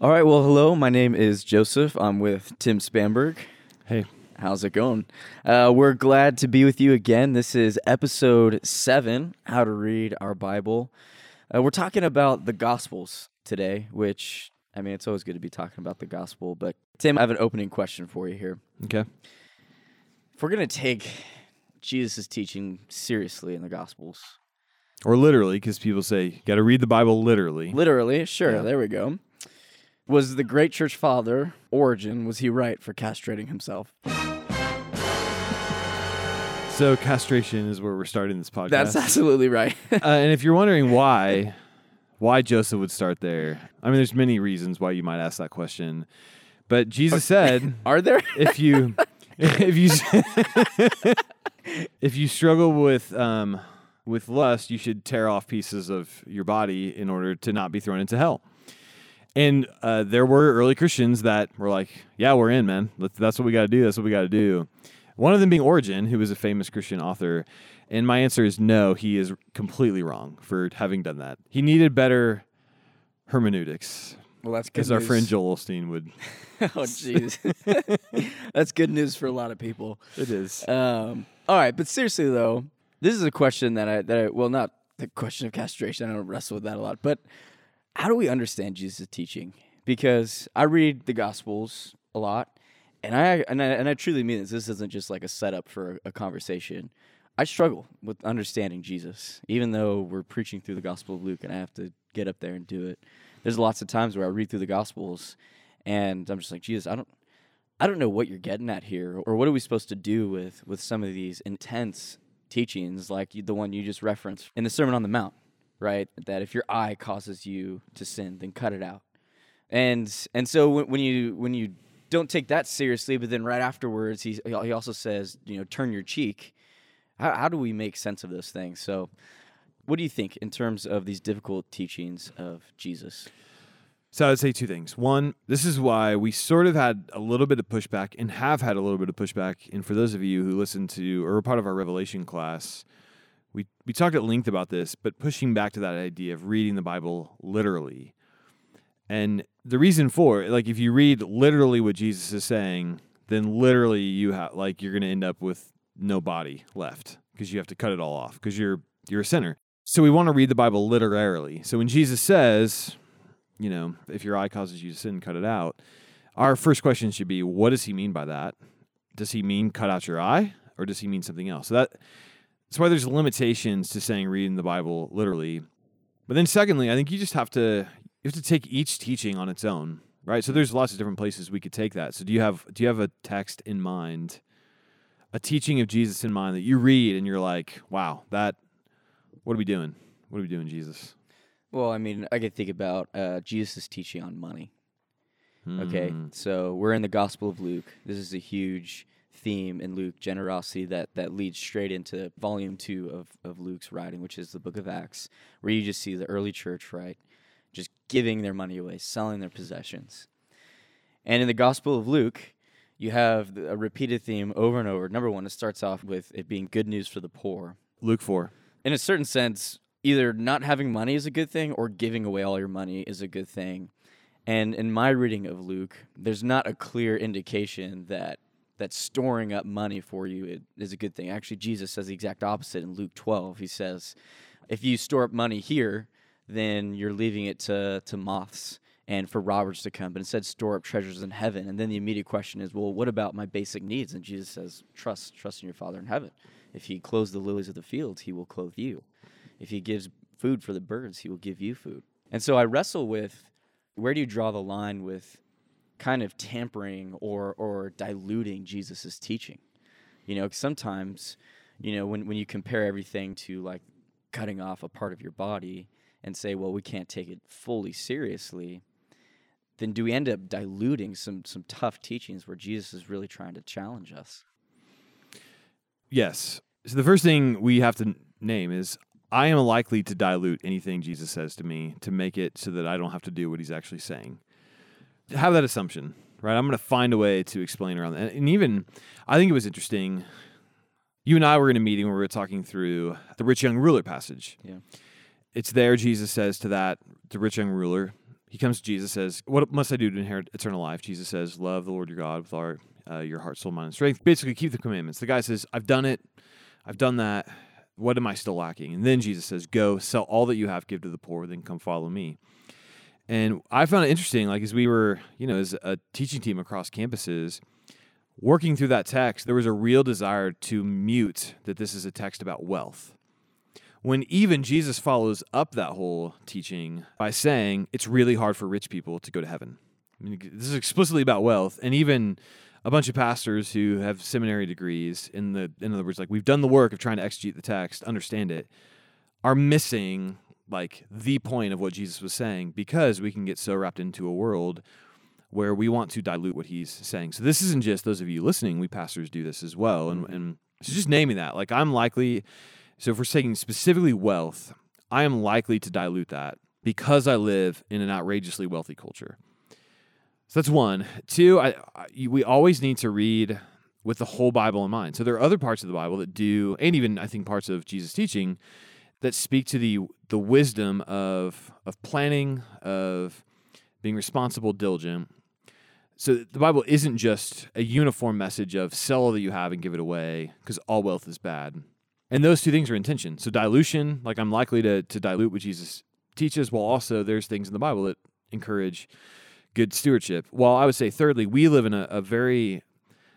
All right. Well, hello. My name is Joseph. I'm with Tim Spanberg. Hey. How's it going? Uh, we're glad to be with you again. This is episode seven How to Read Our Bible. Uh, we're talking about the Gospels today, which, I mean, it's always good to be talking about the Gospel. But, Tim, I have an opening question for you here. Okay. If we're going to take Jesus' teaching seriously in the Gospels, Or literally, because people say you got to read the Bible literally. literally, sure, Yeah. there we go. Was the great church father, Origen, was he right for castrating himself? So castration is where we're starting this podcast. That's absolutely right. uh, and if you're wondering why, why Joseph would start there, I mean, there's many reasons why you might ask that question. But Jesus said, Are there? if you, if you, if you struggle with um, with lust, you should tear off pieces of your body in order to not be thrown into hell. And uh, there were early Christians that were like, "Yeah, we're in, man. That's what we got to do. That's what we got to do." One of them being Origen, who was a famous Christian author. And my answer is no. He is completely wrong for having done that. He needed better hermeneutics, Well, that's good as our friend Joel Osteen would. oh, jeez. that's good news for a lot of people. It is. Um, all right, but seriously though, this is a question that I that I well not the question of castration. I don't wrestle with that a lot, but how do we understand Jesus' teaching? Because I read the Gospels a lot, and I and I and I truly mean this. This isn't just like a setup for a, conversation. I struggle with understanding Jesus, even though we're preaching through the Gospel of Luke, and I have to get up there and do it. There's lots of times where I read through the Gospels, and I'm just like, Jesus, I don't. I don't know what you're getting at here, or what are we supposed to do with with some of these intense teachings, like the one you just referenced in the Sermon on the Mount, right? That if your eye causes you to sin, then cut it out. And and so when, when you when you don't take that seriously, but then right afterwards, he he also says, you know, turn your cheek. How, how do we make sense of those things? So, what do you think in terms of these difficult teachings of Jesus? So I would say two things. One, this is why we sort of had a little bit of pushback and have had a little bit of pushback. And for those of you who listen to or are part of our Revelation class, we, we talked at length about this, but pushing back to that idea of reading the Bible literally. And the reason for it, like if you read literally what Jesus is saying, then literally you have like you're going to end up with no body left because you have to cut it all off because you're you're a sinner. So we want to read the Bible literally. So when Jesus says, you know, if your eye causes you to sin, cut it out. Our first question should be, what does he mean by that? Does he mean cut out your eye, or does he mean something else? So that that's why there's limitations to saying reading the Bible literally. But then, secondly, I think you just have to you have to take each teaching on its own, right? So there's lots of different places we could take that. So do you have do you have a text in mind, a teaching of Jesus in mind that you read and you're like, wow, that what are we doing? What are we doing, Jesus? Well, I mean, I could think about uh, Jesus' teaching on money. Okay, Hmm. so we're in the Gospel of Luke. This is a huge theme in Luke, generosity that that leads straight into volume two of, of Luke's writing, which is the book of Acts, where you just see the early church, right, just giving their money away, selling their possessions. And in the Gospel of Luke, you have a repeated theme over and over. Number one, it starts off with it being good news for the poor. Luke four. in a certain sense, either not having money is a good thing or giving away all your money is a good thing. And in my reading of Luke, there's not a clear indication that that storing up money for you is a good thing. Actually, Jesus says the exact opposite in Luke 12. He says, if you store up money here, then you're leaving it to, to moths and for robbers to come, but instead store up treasures in heaven. And then the immediate question is, well, what about my basic needs? And Jesus says, trust, trust in your Father in heaven. If he clothes the lilies of the field, he will clothe you. If he gives food for the birds, he will give you food. And so I wrestle with where do you draw the line with kind of tampering or or diluting Jesus' teaching? You know, sometimes, you know, when, when you compare everything to like cutting off a part of your body and say, well, we can't take it fully seriously, then do we end up diluting some some tough teachings where Jesus is really trying to challenge us? Yes. So the first thing we have to name is I am likely to dilute anything Jesus says to me to make it so that I don't have to do what he's actually saying. Have that assumption, right? I'm going to find a way to explain around that. And even, I think it was interesting. You and I were in a meeting where we were talking through the rich young ruler passage. Yeah. It's there, Jesus says to that, the rich young ruler, he comes to Jesus, says, "What must I do to inherit eternal life?" Jesus says, "Love the Lord your God with all uh, your heart, soul, mind, and strength." Basically, keep the commandments. The guy says, "I've done it. I've done that. What am I still lacking?" And then Jesus says, "Go, sell all that you have, give to the poor, then come follow me." And I found it interesting, like as we were, you know, as a teaching team across campuses, working through that text, there was a real desire to mute that this is a text about wealth. When even Jesus follows up that whole teaching by saying it's really hard for rich people to go to heaven. I mean, this is explicitly about wealth, and even a bunch of pastors who have seminary degrees, in the in other words, like we've done the work of trying to exegete the text, understand it, are missing like the point of what Jesus was saying because we can get so wrapped into a world where we want to dilute what he's saying. So this isn't just those of you listening, we pastors do this as well. And and so just naming that. Like I'm likely so if we're taking specifically wealth, I am likely to dilute that because I live in an outrageously wealthy culture. So that's one. Two, I, I we always need to read with the whole Bible in mind. So there are other parts of the Bible that do, and even I think parts of Jesus' teaching that speak to the the wisdom of of planning, of being responsible, diligent. So the Bible isn't just a uniform message of sell all that you have and give it away because all wealth is bad. And those two things are intention. So dilution, like I'm likely to to dilute what Jesus teaches, while also there's things in the Bible that encourage good stewardship. While I would say thirdly, we live in a, a very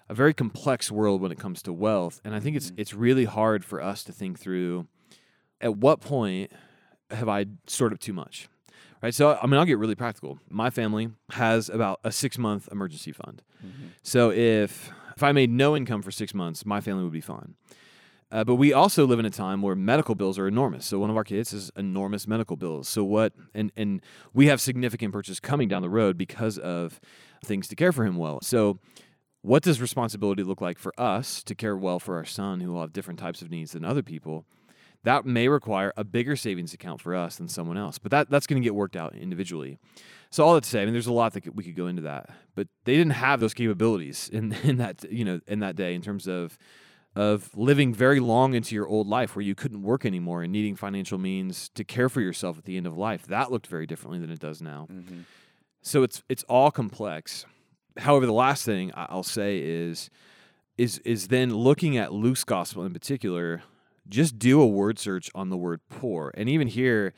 a very complex world when it comes to wealth. And I think it's mm-hmm. it's really hard for us to think through at what point have I stored up too much? Right. So, I mean, I'll get really practical. My family has about a six month emergency fund. Mm-hmm. So, if if I made no income for six months, my family would be fine. Uh, but we also live in a time where medical bills are enormous. So one of our kids has enormous medical bills. So what? And and we have significant purchase coming down the road because of things to care for him well. So what does responsibility look like for us to care well for our son who will have different types of needs than other people? That may require a bigger savings account for us than someone else. But that, that's going to get worked out individually. So all that to say, I mean, there's a lot that we could go into that, but they didn't have those capabilities in, in that you know in that day in terms of of living very long into your old life where you couldn't work anymore and needing financial means to care for yourself at the end of life. That looked very differently than it does now. Mm-hmm. So it's it's all complex. However, the last thing I'll say is is is then looking at Luke's gospel in particular just do a word search on the word poor. And even here,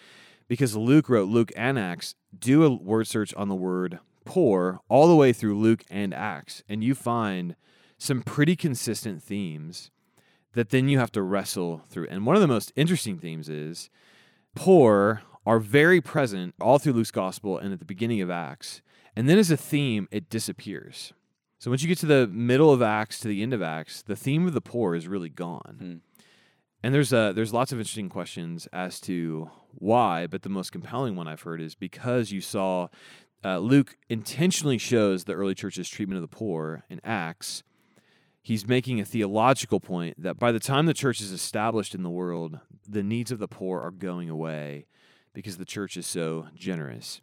because Luke wrote Luke and Acts, do a word search on the word poor all the way through Luke and Acts, and you find some pretty consistent themes that then you have to wrestle through. And one of the most interesting themes is poor are very present all through Luke's gospel and at the beginning of Acts. And then as a theme, it disappears. So once you get to the middle of Acts to the end of Acts, the theme of the poor is really gone. Hmm. And there's uh, there's lots of interesting questions as to why, but the most compelling one I've heard is because you saw uh, Luke intentionally shows the early church's treatment of the poor in Acts. He's making a theological point that by the time the church is established in the world, the needs of the poor are going away because the church is so generous.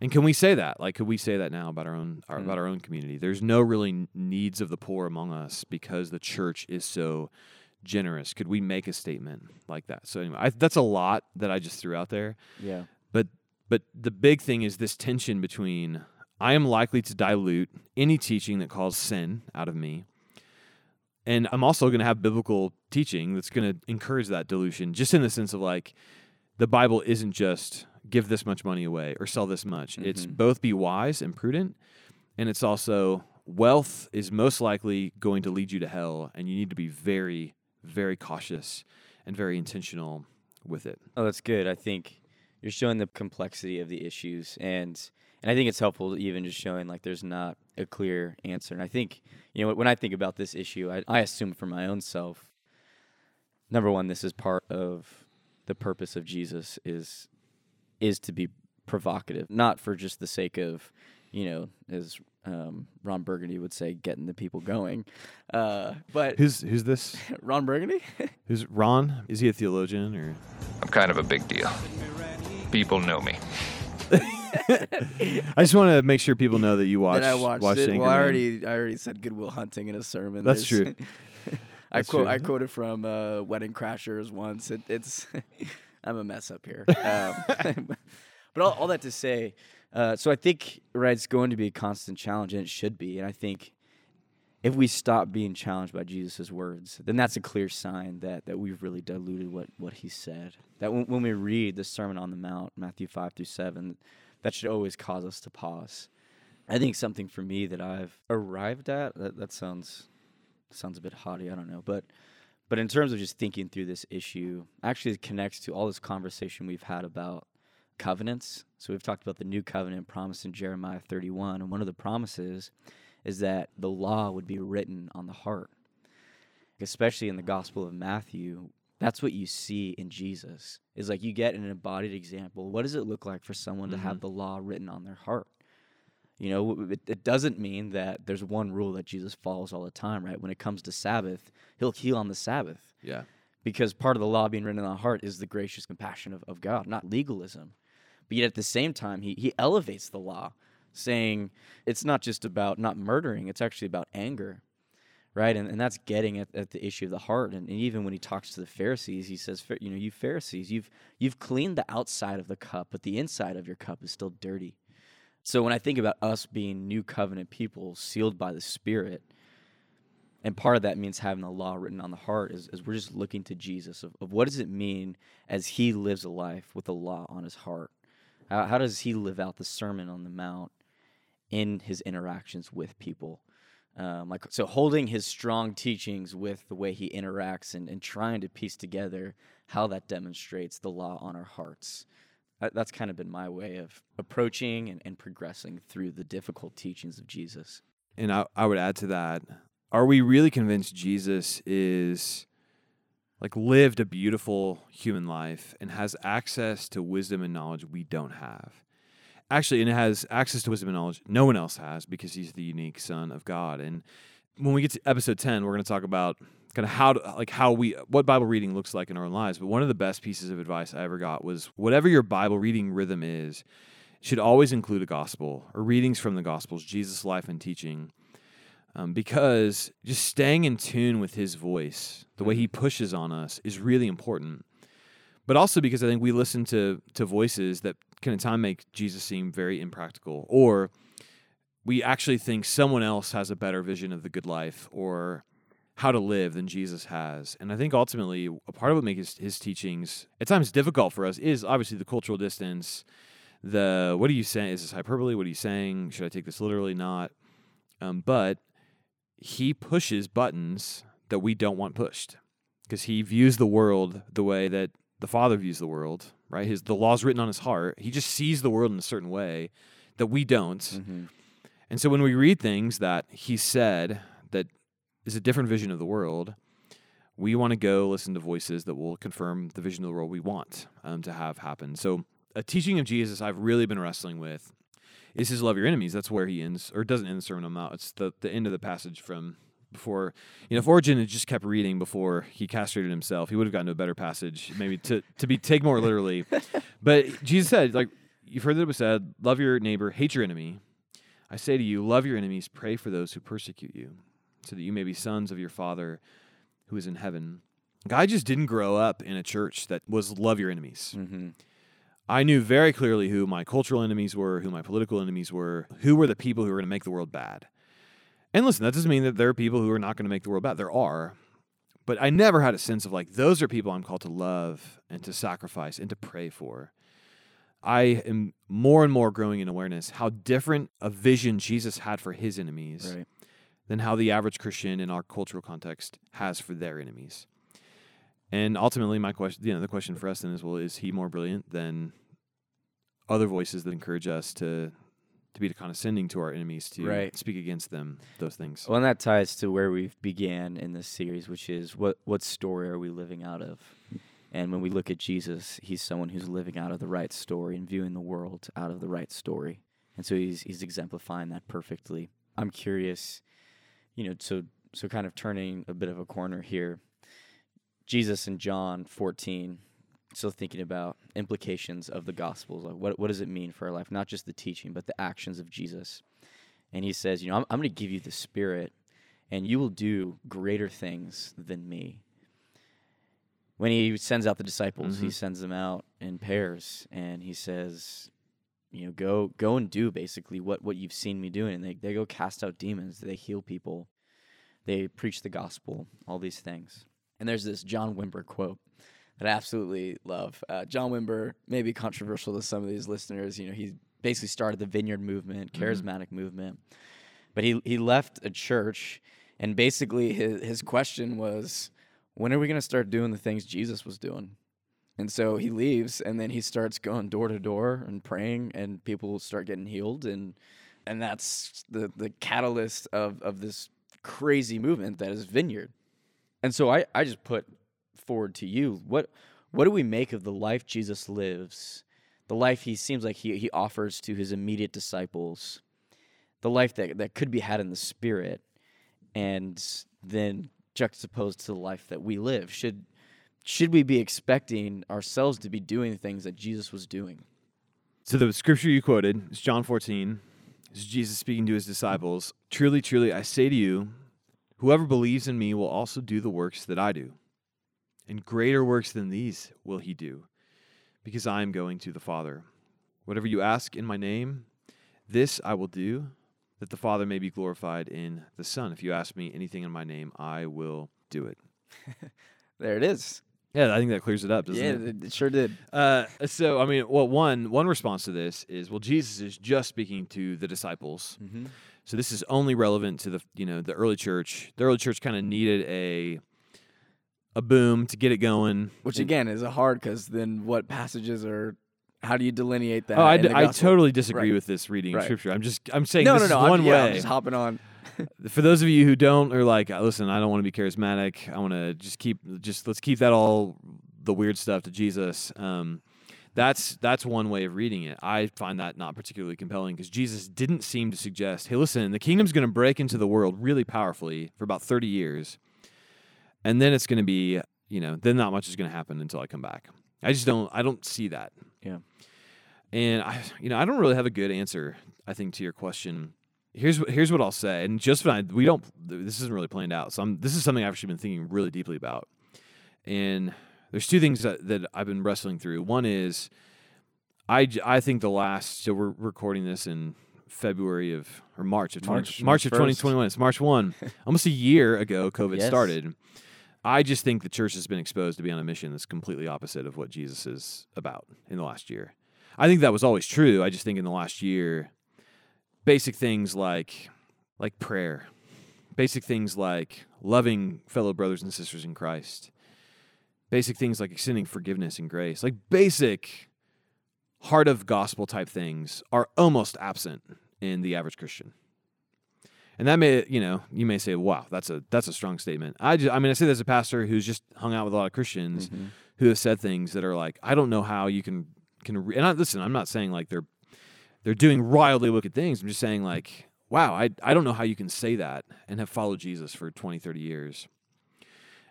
And can we say that? Like, could we say that now about our own our, mm. about our own community? There's no really needs of the poor among us because the church is so generous? Could we make a statement like that? So anyway, I, that's a lot that I just threw out there. Yeah. But but the big thing is this tension between I am likely to dilute any teaching that calls sin out of me. And I'm also going to have biblical teaching that's going to encourage that dilution, just in the sense of like the Bible isn't just give this much money away or sell this much. Mm-hmm. It's both be wise and prudent, and it's also wealth is most likely going to lead you to hell, and you need to be very very cautious and very intentional with it. Oh, that's good. I think you're showing the complexity of the issues and and I think it's helpful even just showing like there's not a clear answer. And I think, you know, when I think about this issue, I, I assume for my own self, number one, this is part of the purpose of Jesus is is to be provocative, not for just the sake of, you know, as um, Ron Burgundy would say, getting the people going. Uh, but who's who's this? Ron Burgundy. who's Ron? Is he a theologian or? I'm kind of a big deal. People know me. I just want to make sure people know that you watch. That I watched, watched it. Well, I already, I already said Good Will Hunting in a sermon. That's There's, true. I That's quote, true. I quoted from uh, Wedding Crashers once. It, it's, I'm a mess up here. Um, but all, all that to say, Uh, so I think right, it's going to be a constant challenge, and it should be. And I think if we stop being challenged by Jesus' words, then that's a clear sign that that we've really diluted what what he said. That when, when we read the Sermon on the Mount, Matthew five through seven, that should always cause us to pause. I think something for me that I've arrived at that that sounds sounds a bit haughty. I don't know, but but in terms of just thinking through this issue, actually it connects to all this conversation we've had about covenants. So we've talked about the new covenant promised in Jeremiah 31, and one of the promises is that the law would be written on the heart. Especially in the Gospel of Matthew, that's what you see in Jesus. Is like you get an embodied example. What does it look like for someone to have mm-hmm. the law written on their heart? You know, it, it doesn't mean that there's one rule that Jesus follows all the time, right? When it comes to Sabbath, he'll heal on the Sabbath Yeah. because part of the law being written on the heart is the gracious compassion of, of God, not legalism. But yet at the same time, he, he elevates the law, saying it's not just about not murdering, it's actually about anger, right? And, and that's getting at, at the issue of the heart. And, and even when he talks to the Pharisees, he says, you know, you Pharisees, you've, you've cleaned the outside of the cup, but the inside of your cup is still dirty. So when I think about us being new covenant people sealed by the Spirit, and part of that means having the law written on the heart is, is we're just looking to Jesus of, of what does it mean as he lives a life with the law on his heart? How, how does he live out the Sermon on the Mount in his interactions with people? Um, like so, holding his strong teachings with the way he interacts and, and trying to piece together how that demonstrates the law on our hearts. That, that's kind of been my way of approaching and, and progressing through the difficult teachings of Jesus. And I, I would add to that are we really convinced Jesus is like lived a beautiful human life and has access to wisdom and knowledge we don't have? Actually, and it has access to wisdom and knowledge no one else has because he's the unique son of God. And when we get to episode 10, we're going to talk about kind of how to, like how we what Bible reading looks like in our own lives. But one of the best pieces of advice I ever got was whatever your Bible reading rhythm is, should always include a gospel or readings from the gospels, Jesus' life and teaching um, because just staying in tune with his voice, the way he pushes on us, is really important. But also because I think we listen to to voices that can at time make Jesus seem very impractical, or we actually think someone else has a better vision of the good life or how to live than Jesus has. And I think ultimately a part of what makes his, his teachings at times difficult for us is obviously the cultural distance. The what are you saying? Is this hyperbole? What are you saying? Should I take this literally? Not. Um, but he pushes buttons that we don't want pushed because he views the world the way that the father views the world right? His the law's written on his heart. He just sees the world in a certain way that we don't. Mm-hmm. and so when we read things that he said that is a different vision of the world we want to go listen to voices that will confirm the vision of the world we want um, to have happen. So a teaching of jesus i've really been wrestling with is his love your enemies. That's where he ends, or doesn't end the Sermon on the Mount. It's the, the end of the passage from before. You know, if Origen had just kept reading before he castrated himself, he would have gotten to a better passage, maybe to, to be take more literally. but Jesus said, like, you've heard that it was said, love your neighbor, hate your enemy. I say to you, love your enemies, pray for those who persecute you, so that you may be sons of your Father who is in heaven. I just didn't grow up in a church that was love your enemies. Mm-hmm. I knew very clearly who my cultural enemies were, who my political enemies were, who were the people who were going to make the world bad. And listen, that doesn't mean that there are people who are not going to make the world bad. There are. But I never had a sense of like, those are people I'm called to love and to sacrifice and to pray for. I am more and more growing in awareness how different a vision Jesus had for his enemies Right. than how the average Christian in our cultural context has for their enemies. And ultimately, my question, you know, the question for us then is, well, is he more brilliant than other voices that encourage us to to be condescending to our enemies, to Right. speak against them, those things? Well, and that ties to where we began in this series, which is what what story are we living out of? And when we look at Jesus, he's someone who's living out of the right story and viewing the world out of the right story. And so he's he's exemplifying that perfectly. I'm curious, you know, so so kind of turning a bit of a corner here. Jesus in John 14, still thinking about implications of the gospels. Like what what does it mean for our life? Not just the teaching, but the actions of Jesus. And he says, you know, I'm, I'm going to give you the Spirit, and you will do greater things than me. When he sends out the disciples, he Mhm. sends them out in pairs, and he says, you know, go go and do basically what what you've seen me doing. And they they go cast out demons, they heal people, they preach the gospel, all these things. And there's this John Wimber quote that I absolutely love. Uh, John Wimber may be controversial to some of these listeners. You know, he basically started the Vineyard movement, charismatic movement, but he he left a church, and basically his his question was, when are we going to start doing the things Jesus was doing? And so he leaves, and then he starts going door to door and praying, and people start getting healed, and and that's the the catalyst of of this crazy movement that is Vineyard. And so I I just put forward to you what what do we make of the life Jesus lives, the life he seems like he he offers to his immediate disciples, the life that that could be had in the spirit, and then juxtaposed to the life that we live. Should should we be expecting ourselves to be doing things that Jesus was doing? So the scripture you quoted is John 14. This is Jesus speaking to his disciples. Truly, truly, I say to you, whoever believes in me will also do the works that I do. And greater works than these will he do, because I am going to the Father. Whatever you ask in my name, this I will do, that the Father may be glorified in the Son. If you ask me anything in my name, I will do it. There it is. Yeah, I think that clears it up, doesn't yeah, it? it, it sure did. Uh, so I mean, well, one one response to this is, well, Jesus is just speaking to the disciples. Mm-hmm. So this is only relevant to the you know the early church. The early church kind of needed a a boom to get it going. Which And- again is a hard because then what passages are? How do you delineate that? oh, I, d- I totally disagree Right. with this reading of Right. scripture. I'm just I'm saying No, this no, no. one I'm, yeah, I'm way. just hopping on. For those of you who don't are like, listen, I don't want to be charismatic. I want to just keep just let's keep that all the weird stuff to Jesus. Um, that's that's one way of reading it. I find that not particularly compelling because Jesus didn't seem to suggest, hey, listen, the kingdom's going to break into the world really powerfully for about 30 years, and then it's going to be, you know, then not much is going to happen until I come back. I just don't I don't see that. Yeah. And I, you know, I don't really have a good answer. I think to your question. Here's what here's what I'll say. And just when I, we don't, this isn't really planned out. So I'm, this is something I've actually been thinking really deeply about. And there's two things that, that I've been wrestling through. One is, I, I think the last. So we're recording this in February of or March of 20, March, March, of March 1st. 2021. It's March one, almost a year ago. COVID Yes. started. I just think the church has been exposed to be on a mission that's completely opposite of what Jesus is about in the last year. I think that was always true. I just think in the last year, basic things like like prayer, basic things like loving fellow brothers and sisters in Christ, basic things like extending forgiveness and grace, like basic heart of gospel type things are almost absent in the average Christian. And that may, you know, you may say, "Wow, that's a that's a strong statement." I just, I mean, I say that as a pastor who's just hung out with a lot of Christians Mhm. who have said things that are like, I don't know how you can can. Re-. And I, listen, I'm not saying like they're they're doing wildly wicked things. I'm just saying like, wow, I I don't know how you can say that and have followed Jesus for 20, 30 years.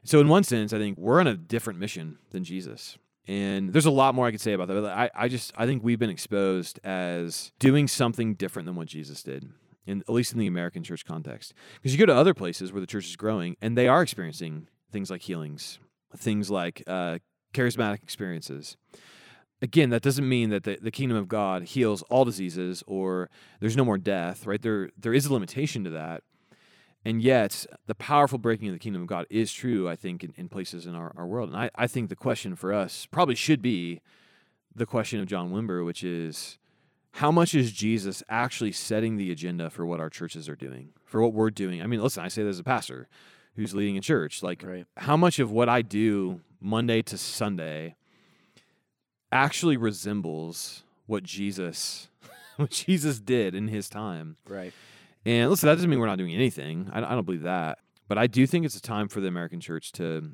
So in one sense, I think we're on a different mission than Jesus. And there's a lot more I could say about that. But I, I just I think we've been exposed as doing something different than what Jesus did. In, at least in the American church context. Because you go to other places where the church is growing and they are experiencing things like healings, things like uh, charismatic experiences. Again, that doesn't mean that the, the kingdom of God heals all diseases or there's no more death, right? There there is a limitation to that. And yet, the powerful breaking of the kingdom of God is true, I think, in, in places in our, our world. And I, I think the question for us probably should be the question of John Wimber, which is how much is Jesus actually setting the agenda for what our churches are doing, for what we're doing? I mean, listen, I say this as a pastor who's leading a church. Like, Right. how much of what I do Monday to Sunday actually resembles what Jesus what Jesus did in his time? Right. And listen, that doesn't mean we're not doing anything. I, don't believe that, but I do think it's a time for the American church to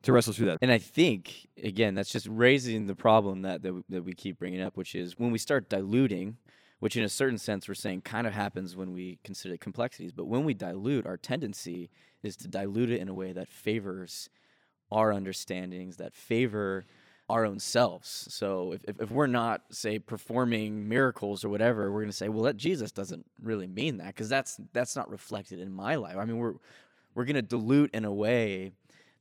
to wrestle through that. And I think again, that's just raising the problem that that that we keep bringing up, which is when we start diluting, which in a certain sense we're saying kind of happens when we consider complexities, but when we dilute, our tendency is to dilute it in a way that favors our understandings, that favor our own selves. So if, if, if we're not, say, performing miracles or whatever, we're going to say, well, that Jesus doesn't really mean that because that's that's not reflected in my life. I mean, we're we're going to dilute in a way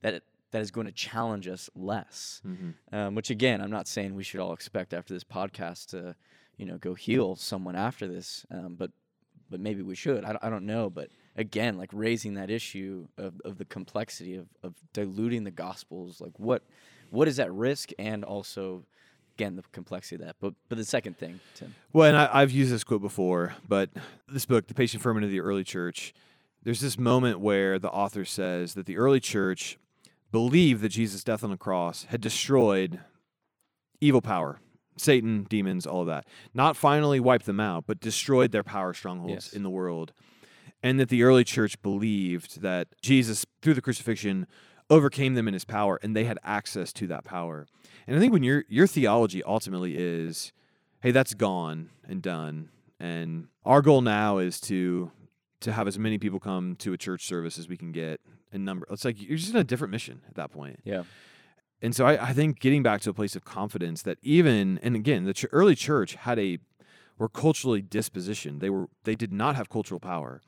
that it, that is going to challenge us less. Mhm. Um, which again, I'm not saying we should all expect after this podcast to, you know, go heal someone after this. Um, but but maybe we should. I, don't- I don't know. But again, like raising that issue of, of the complexity of, of diluting the gospels, like what what is at risk, and also again the complexity of that. But but the second thing, Tim. Well, and I, I've used this quote before, but this book, The Patient Ferment of the Early Church, there's this moment where the author says that the early church believed that Jesus' death on the cross had destroyed evil power, Satan, demons, all of that. Not finally wiped them out, but destroyed their power strongholds Yes. in the world. And that the early church believed that Jesus, through the crucifixion, overcame them in his power, and they had access to that power. And I think when your your theology ultimately is, hey, that's gone and done, and our goal now is to to have as many people come to a church service as we can get in number. It's like you're just in a different mission at that point. Yeah. And so I, I think getting back to a place of confidence that even and again the ch- early church had a were culturally dispositioned. They were they did not have cultural power,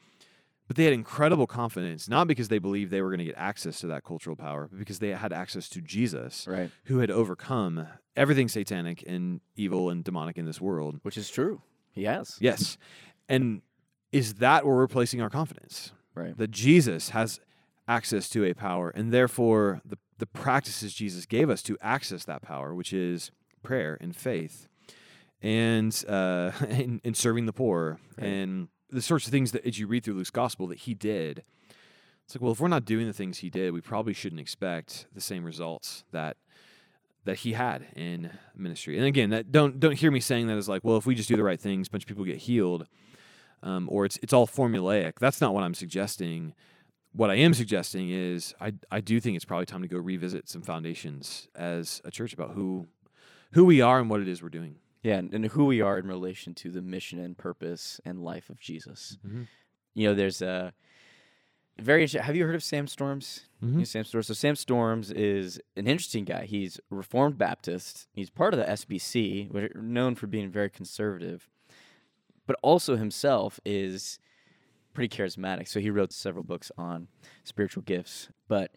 but they had incredible confidence not because they believed they were going to get access to that cultural power, but because they had access to Jesus, Right. who had overcome everything satanic and evil and demonic in this world. Which is true. He has. Yes, and is that where we're placing our confidence? Right. that Jesus has access to a power, and therefore the, the practices Jesus gave us to access that power, which is prayer and faith, and uh, and, and serving the poor, Right. and the sorts of things that as you read through Luke's gospel that he did. It's like, well, if we're not doing the things he did, we probably shouldn't expect the same results that that he had in ministry. And again, that don't don't hear me saying that as like, well, if we just do the right things, a bunch of people get healed um, or it's it's all formulaic. That's not what I'm suggesting. What I am suggesting is I I do think it's probably time to go revisit some foundations as a church about who who we are and what it is we're doing. Yeah, and, and who we are in relation to the mission and purpose and life of Jesus. Mhm. You know, there's a very. Have you heard of Sam Storms? You know Sam Storms. So Sam Storms is an interesting guy. He's Reformed Baptist. He's part of the SBC, which are known for being very conservative, but also himself is pretty charismatic. So he wrote several books on spiritual gifts, but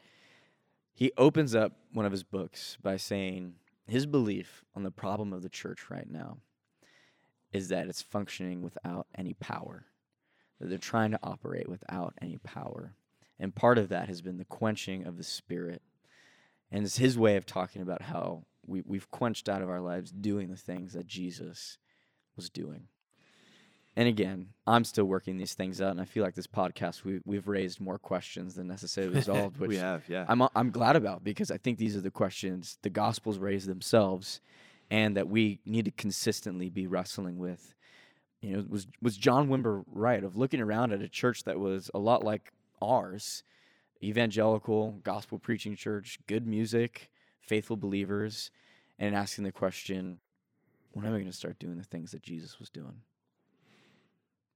he opens up one of his books by saying his belief on the problem of the church right now is that it's functioning without any power, that they're trying to operate without any power. And part of that has been the quenching of the spirit. And it's his way of talking about how we, we've quenched out of our lives doing the things that Jesus was doing. And again, I'm still working these things out, and I feel like this podcast we we've raised more questions than necessarily resolved. Which we have, yeah. I'm I'm glad about because I think these are the questions the Gospels raise themselves, and that we need to consistently be wrestling with. You know, was was John Wimber right of looking around at a church that was a lot like ours, evangelical, gospel preaching church, good music, faithful believers, and asking the question, when am I going to start doing the things that Jesus was doing?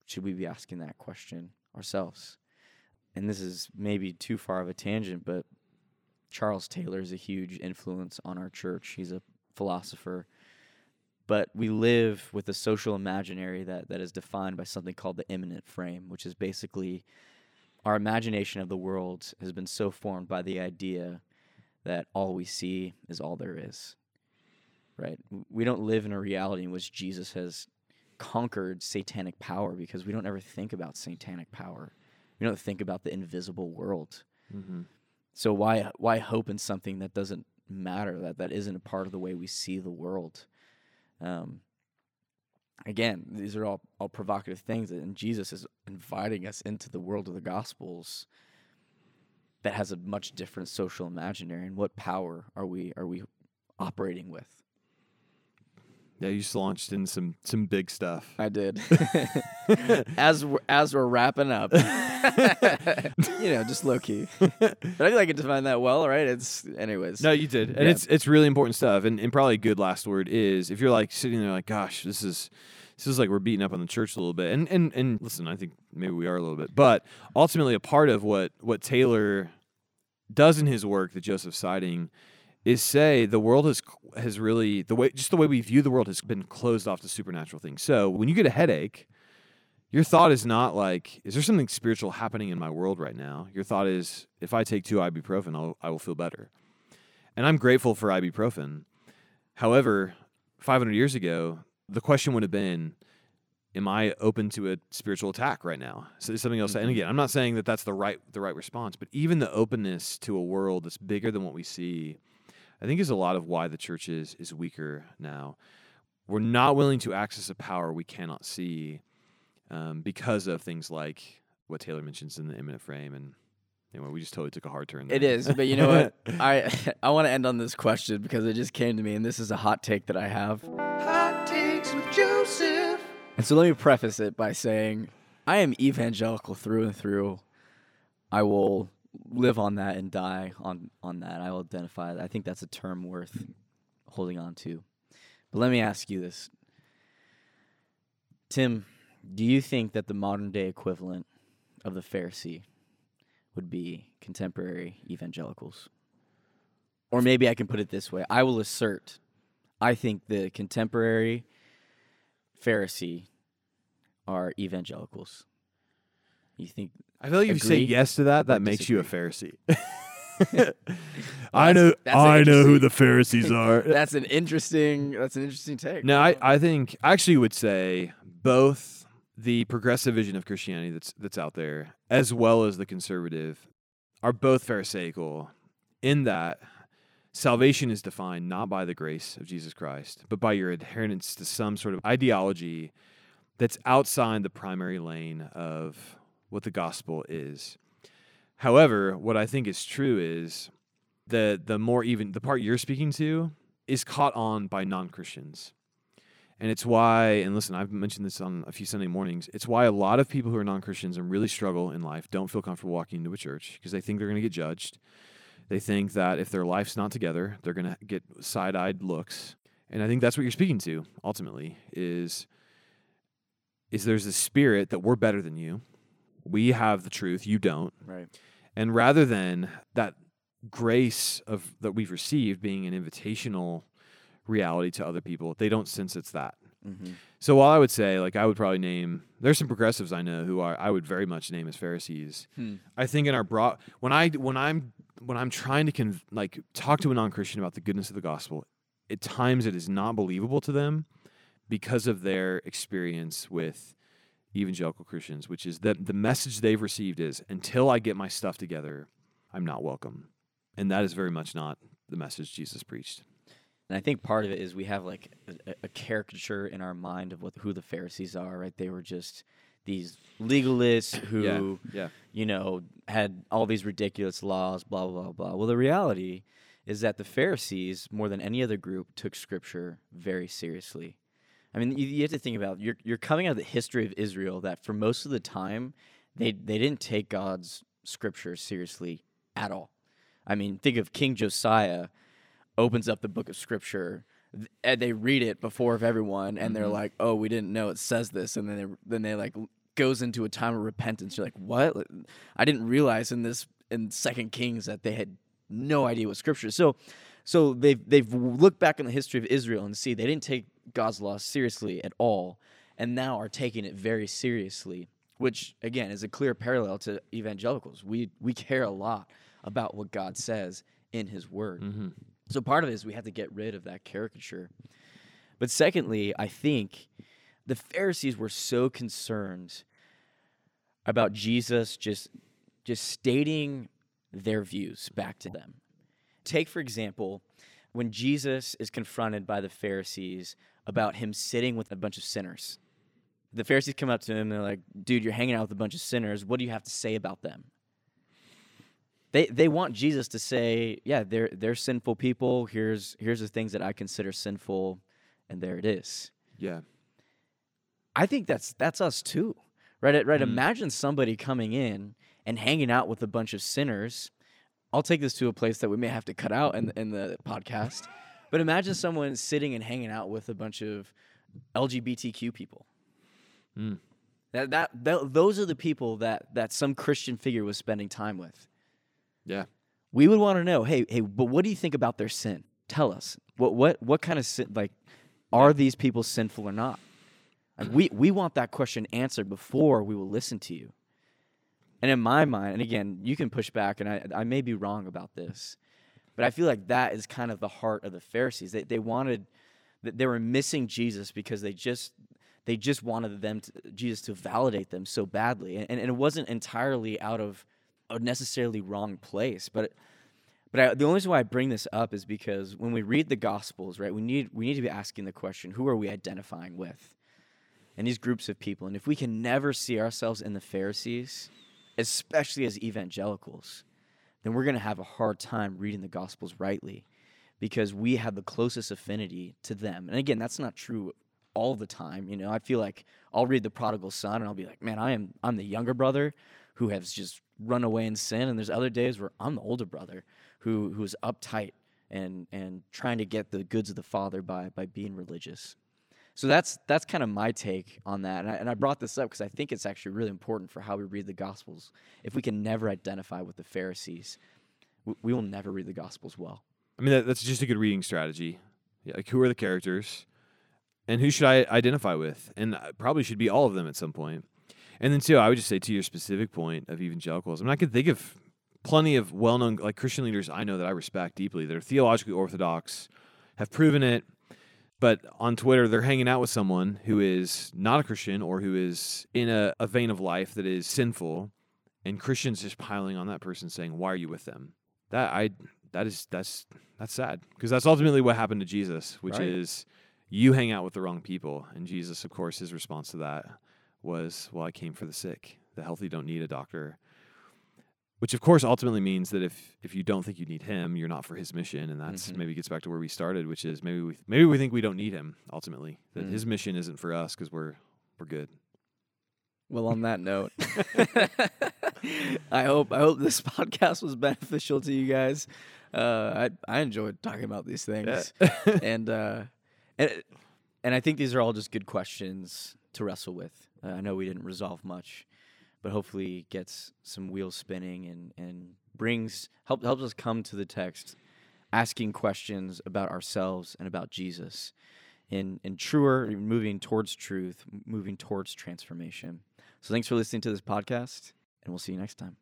Should we be asking that question ourselves? And this is maybe too far of a tangent, but Charles Taylor is a huge influence on our church. He's a philosopher. But we live with a social imaginary that, that is defined by something called the immanent frame, which is basically our imagination of the world has been so formed by the idea that all we see is all there is. Right? We don't live in a reality in which Jesus has conquered satanic power because we don't ever think about satanic power. We don't think about the invisible world. mm-hmm. So why why hope in something that doesn't matter that that isn't a part of the way we see the world? Um, again, these are all all provocative things, and Jesus is inviting us into the world of the Gospels that has a much different social imaginary. And what power are we are we operating with? Yeah, you just launched in some some big stuff. I did. as we're, as we're wrapping up, you know, just low key. but I feel like I define that well, right? It's anyways. No, you did, and Yeah. it's it's really important stuff. And and probably a good last word is if you're like sitting there like, gosh, this is this is like we're beating up on the church a little bit. And and and listen, I think maybe we are a little bit, but ultimately a part of what what Taylor does in his work that Joseph's citing is say the world has has really the way just the way we view the world has been closed off to supernatural things. So when you get a headache, your thought is not like, is there something spiritual happening in my world right now? Your thought is, if I take two ibuprofen, I'll, I will feel better. And I'm grateful for ibuprofen. However, 500 years ago, the question would have been, am I open to a spiritual attack right now? So there's something else. And Mhm. again, I'm not saying that that's the right the right response, but even the openness to a world that's bigger than what we see, I think is a lot of why the church is is weaker now. We're not willing to access a power we cannot see um, because of things like what Taylor mentions in the immanent frame, and anyway, we just totally took a hard turn. It there. is, but you know what? I I want to end on this question because it just came to me, and this is a hot take that I have. Hot takes with Joseph. And so let me preface it by saying I am evangelical through and through. I will live on that and die on on that. I will identify. I think that's a term worth holding on to. But let me ask you this. Tim, do you think that the modern day equivalent of the Pharisee would be contemporary evangelicals? Or maybe I can put it this way. I will assert I think the contemporary Pharisee are evangelicals. You think I feel like if you say Agree yes to that, that makes you a? Pharisee. I know. that's I know who the Pharisees are. that's an interesting that's an interesting take. no, I, I think I actually would say both the progressive vision of Christianity that's that's out there, as well as the conservative, are both Pharisaical in that salvation is defined not by the grace of Jesus Christ, but by your adherence to some sort of ideology that's outside the primary lane of what the gospel is. However, what I think is true is the the more even the part you're speaking to is caught on by non-Christians. And it's why, and listen, I've mentioned this on a few Sunday mornings. It's why a lot of people who are non Christians and really struggle in life don't feel comfortable walking into a church because they think they're going to get judged. They think that if their life's not together, they're going to get side eyed looks. And I think that's what you're speaking to ultimately is, is there's this spirit that we're better than you. We have the truth, you don't. Right. And rather than that grace of that we've received being an invitational reality to other people, they don't sense it's that. hmm So while I would say, like, I would probably name, there's some progressives I know who are, I would very much name as Pharisees. Hmm. I think in our broad, when I, when I'm, when I'm trying to con- like talk to a non-Christian about the goodness of the gospel, at times it is not believable to them because of their experience with evangelical Christians, which is that the message they've received is until I get my stuff together, I'm not welcome. And that is very much not the message Jesus preached. And I think part of it is we have like a, a caricature in our mind of what who the Pharisees are, right? They were just these legalists who, yeah. you know, had all these ridiculous laws, blah blah blah blah. Well, the reality is that the Pharisees, more than any other group, took Scripture very seriously. I mean, you, you have to think about you're you're coming out of the history of Israel that for most of the time they they didn't take God's Scripture seriously at all. I mean, think of King Josiah opens up the book of scripture and they read it before of everyone and they're Mhm. like oh we didn't know it says this and then they then they like goes into a time of repentance you're like what i didn't realize in this in second kings that they had no idea what scripture is so so they've they've looked back on the history of israel and see they didn't take god's law seriously at all and now are taking it very seriously which again is a clear parallel to evangelicals we we care a lot about what god says in his word Mm-hmm. so part of it is we have to get rid of that caricature. But secondly, I think the Pharisees were so concerned about Jesus just just stating their views back to them. Take for example, when Jesus is confronted by the Pharisees about him sitting with a bunch of sinners. The Pharisees come up to him and they're like, "Dude, you're hanging out with a bunch of sinners. What do you have to say about them?" They they want Jesus to say, "Yeah, they're they're sinful people. Here's here's the things that I consider sinful, and there it is." Yeah. I think that's that's us too, right? Right. Mm. Imagine somebody coming in and hanging out with a bunch of sinners. I'll take this to a place that we may have to cut out in in the podcast, but imagine someone sitting and hanging out with a bunch of LGBTQ people. Mm. That, that that those are the people that that some Christian figure was spending time with. Yeah. We would want to know, hey, hey, but what do you think about their sin? Tell us. What what what kind of sin like are these people sinful or not? Like we we want that question answered before we will listen to you. And in my mind, and again, you can push back, and I I may be wrong about this, but I feel like that is kind of the heart of the Pharisees. They they wanted that they were missing Jesus because they just they just wanted them to, Jesus to validate them so badly, and, and it wasn't entirely out of a necessarily wrong place, but. But I, the only reason why I bring this up is because when we read the Gospels, right, we need we need to be asking the question: Who are we identifying with? And these groups of people, and if we can never see ourselves in the Pharisees, especially as evangelicals, then we're going to have a hard time reading the Gospels rightly, because we have the closest affinity to them. And again, that's not true all the time. You know, I feel like I'll read the Prodigal Son, and I'll be like, man, I am I'm the younger brother who has just run away in sin, and there's other days where I'm the older brother who who's uptight and and trying to get the goods of the father by by being religious. So that's that's kind of my take on that, and I, and I brought this up because I think it's actually really important for how we read the Gospels. If we can never identify with the Pharisees, we, we will never read the Gospels well. I mean, that, that's just a good reading strategy. Yeah, like who are the characters, and who should I identify with, and uh, probably should be all of them at some point. And then too, I would just say to your specific point of evangelicals, I mean, I can think of plenty of well-known like Christian leaders I know that I respect deeply that are theologically orthodox, have proven it, but on Twitter they're hanging out with someone who is not a Christian or who is in a, a vein of life that is sinful, and Christians just piling on that person saying, "Why are you with them?" That I that is that's that's sad because that's ultimately what happened to Jesus, which Right. is you hang out with the wrong people, and Jesus, of course, his response to that was, "Well, I came for the sick. The healthy don't need a doctor." Which of course ultimately means that if if you don't think you need him, you're not for his mission, and that's Mhm. maybe gets back to where we started, which is maybe we maybe we think we don't need him ultimately. That Mm. his mission isn't for us because we're we're good. Well, on that note, I hope I hope this podcast was beneficial to you guys. Uh, I I enjoyed talking about these things, and uh, and and I think these are all just good questions to wrestle with. Uh, I know we didn't resolve much, but hopefully gets some wheels spinning and and brings help helps us come to the text, asking questions about ourselves and about Jesus, in in truer, moving towards truth, moving towards transformation. So thanks for listening to this podcast, and we'll see you next time.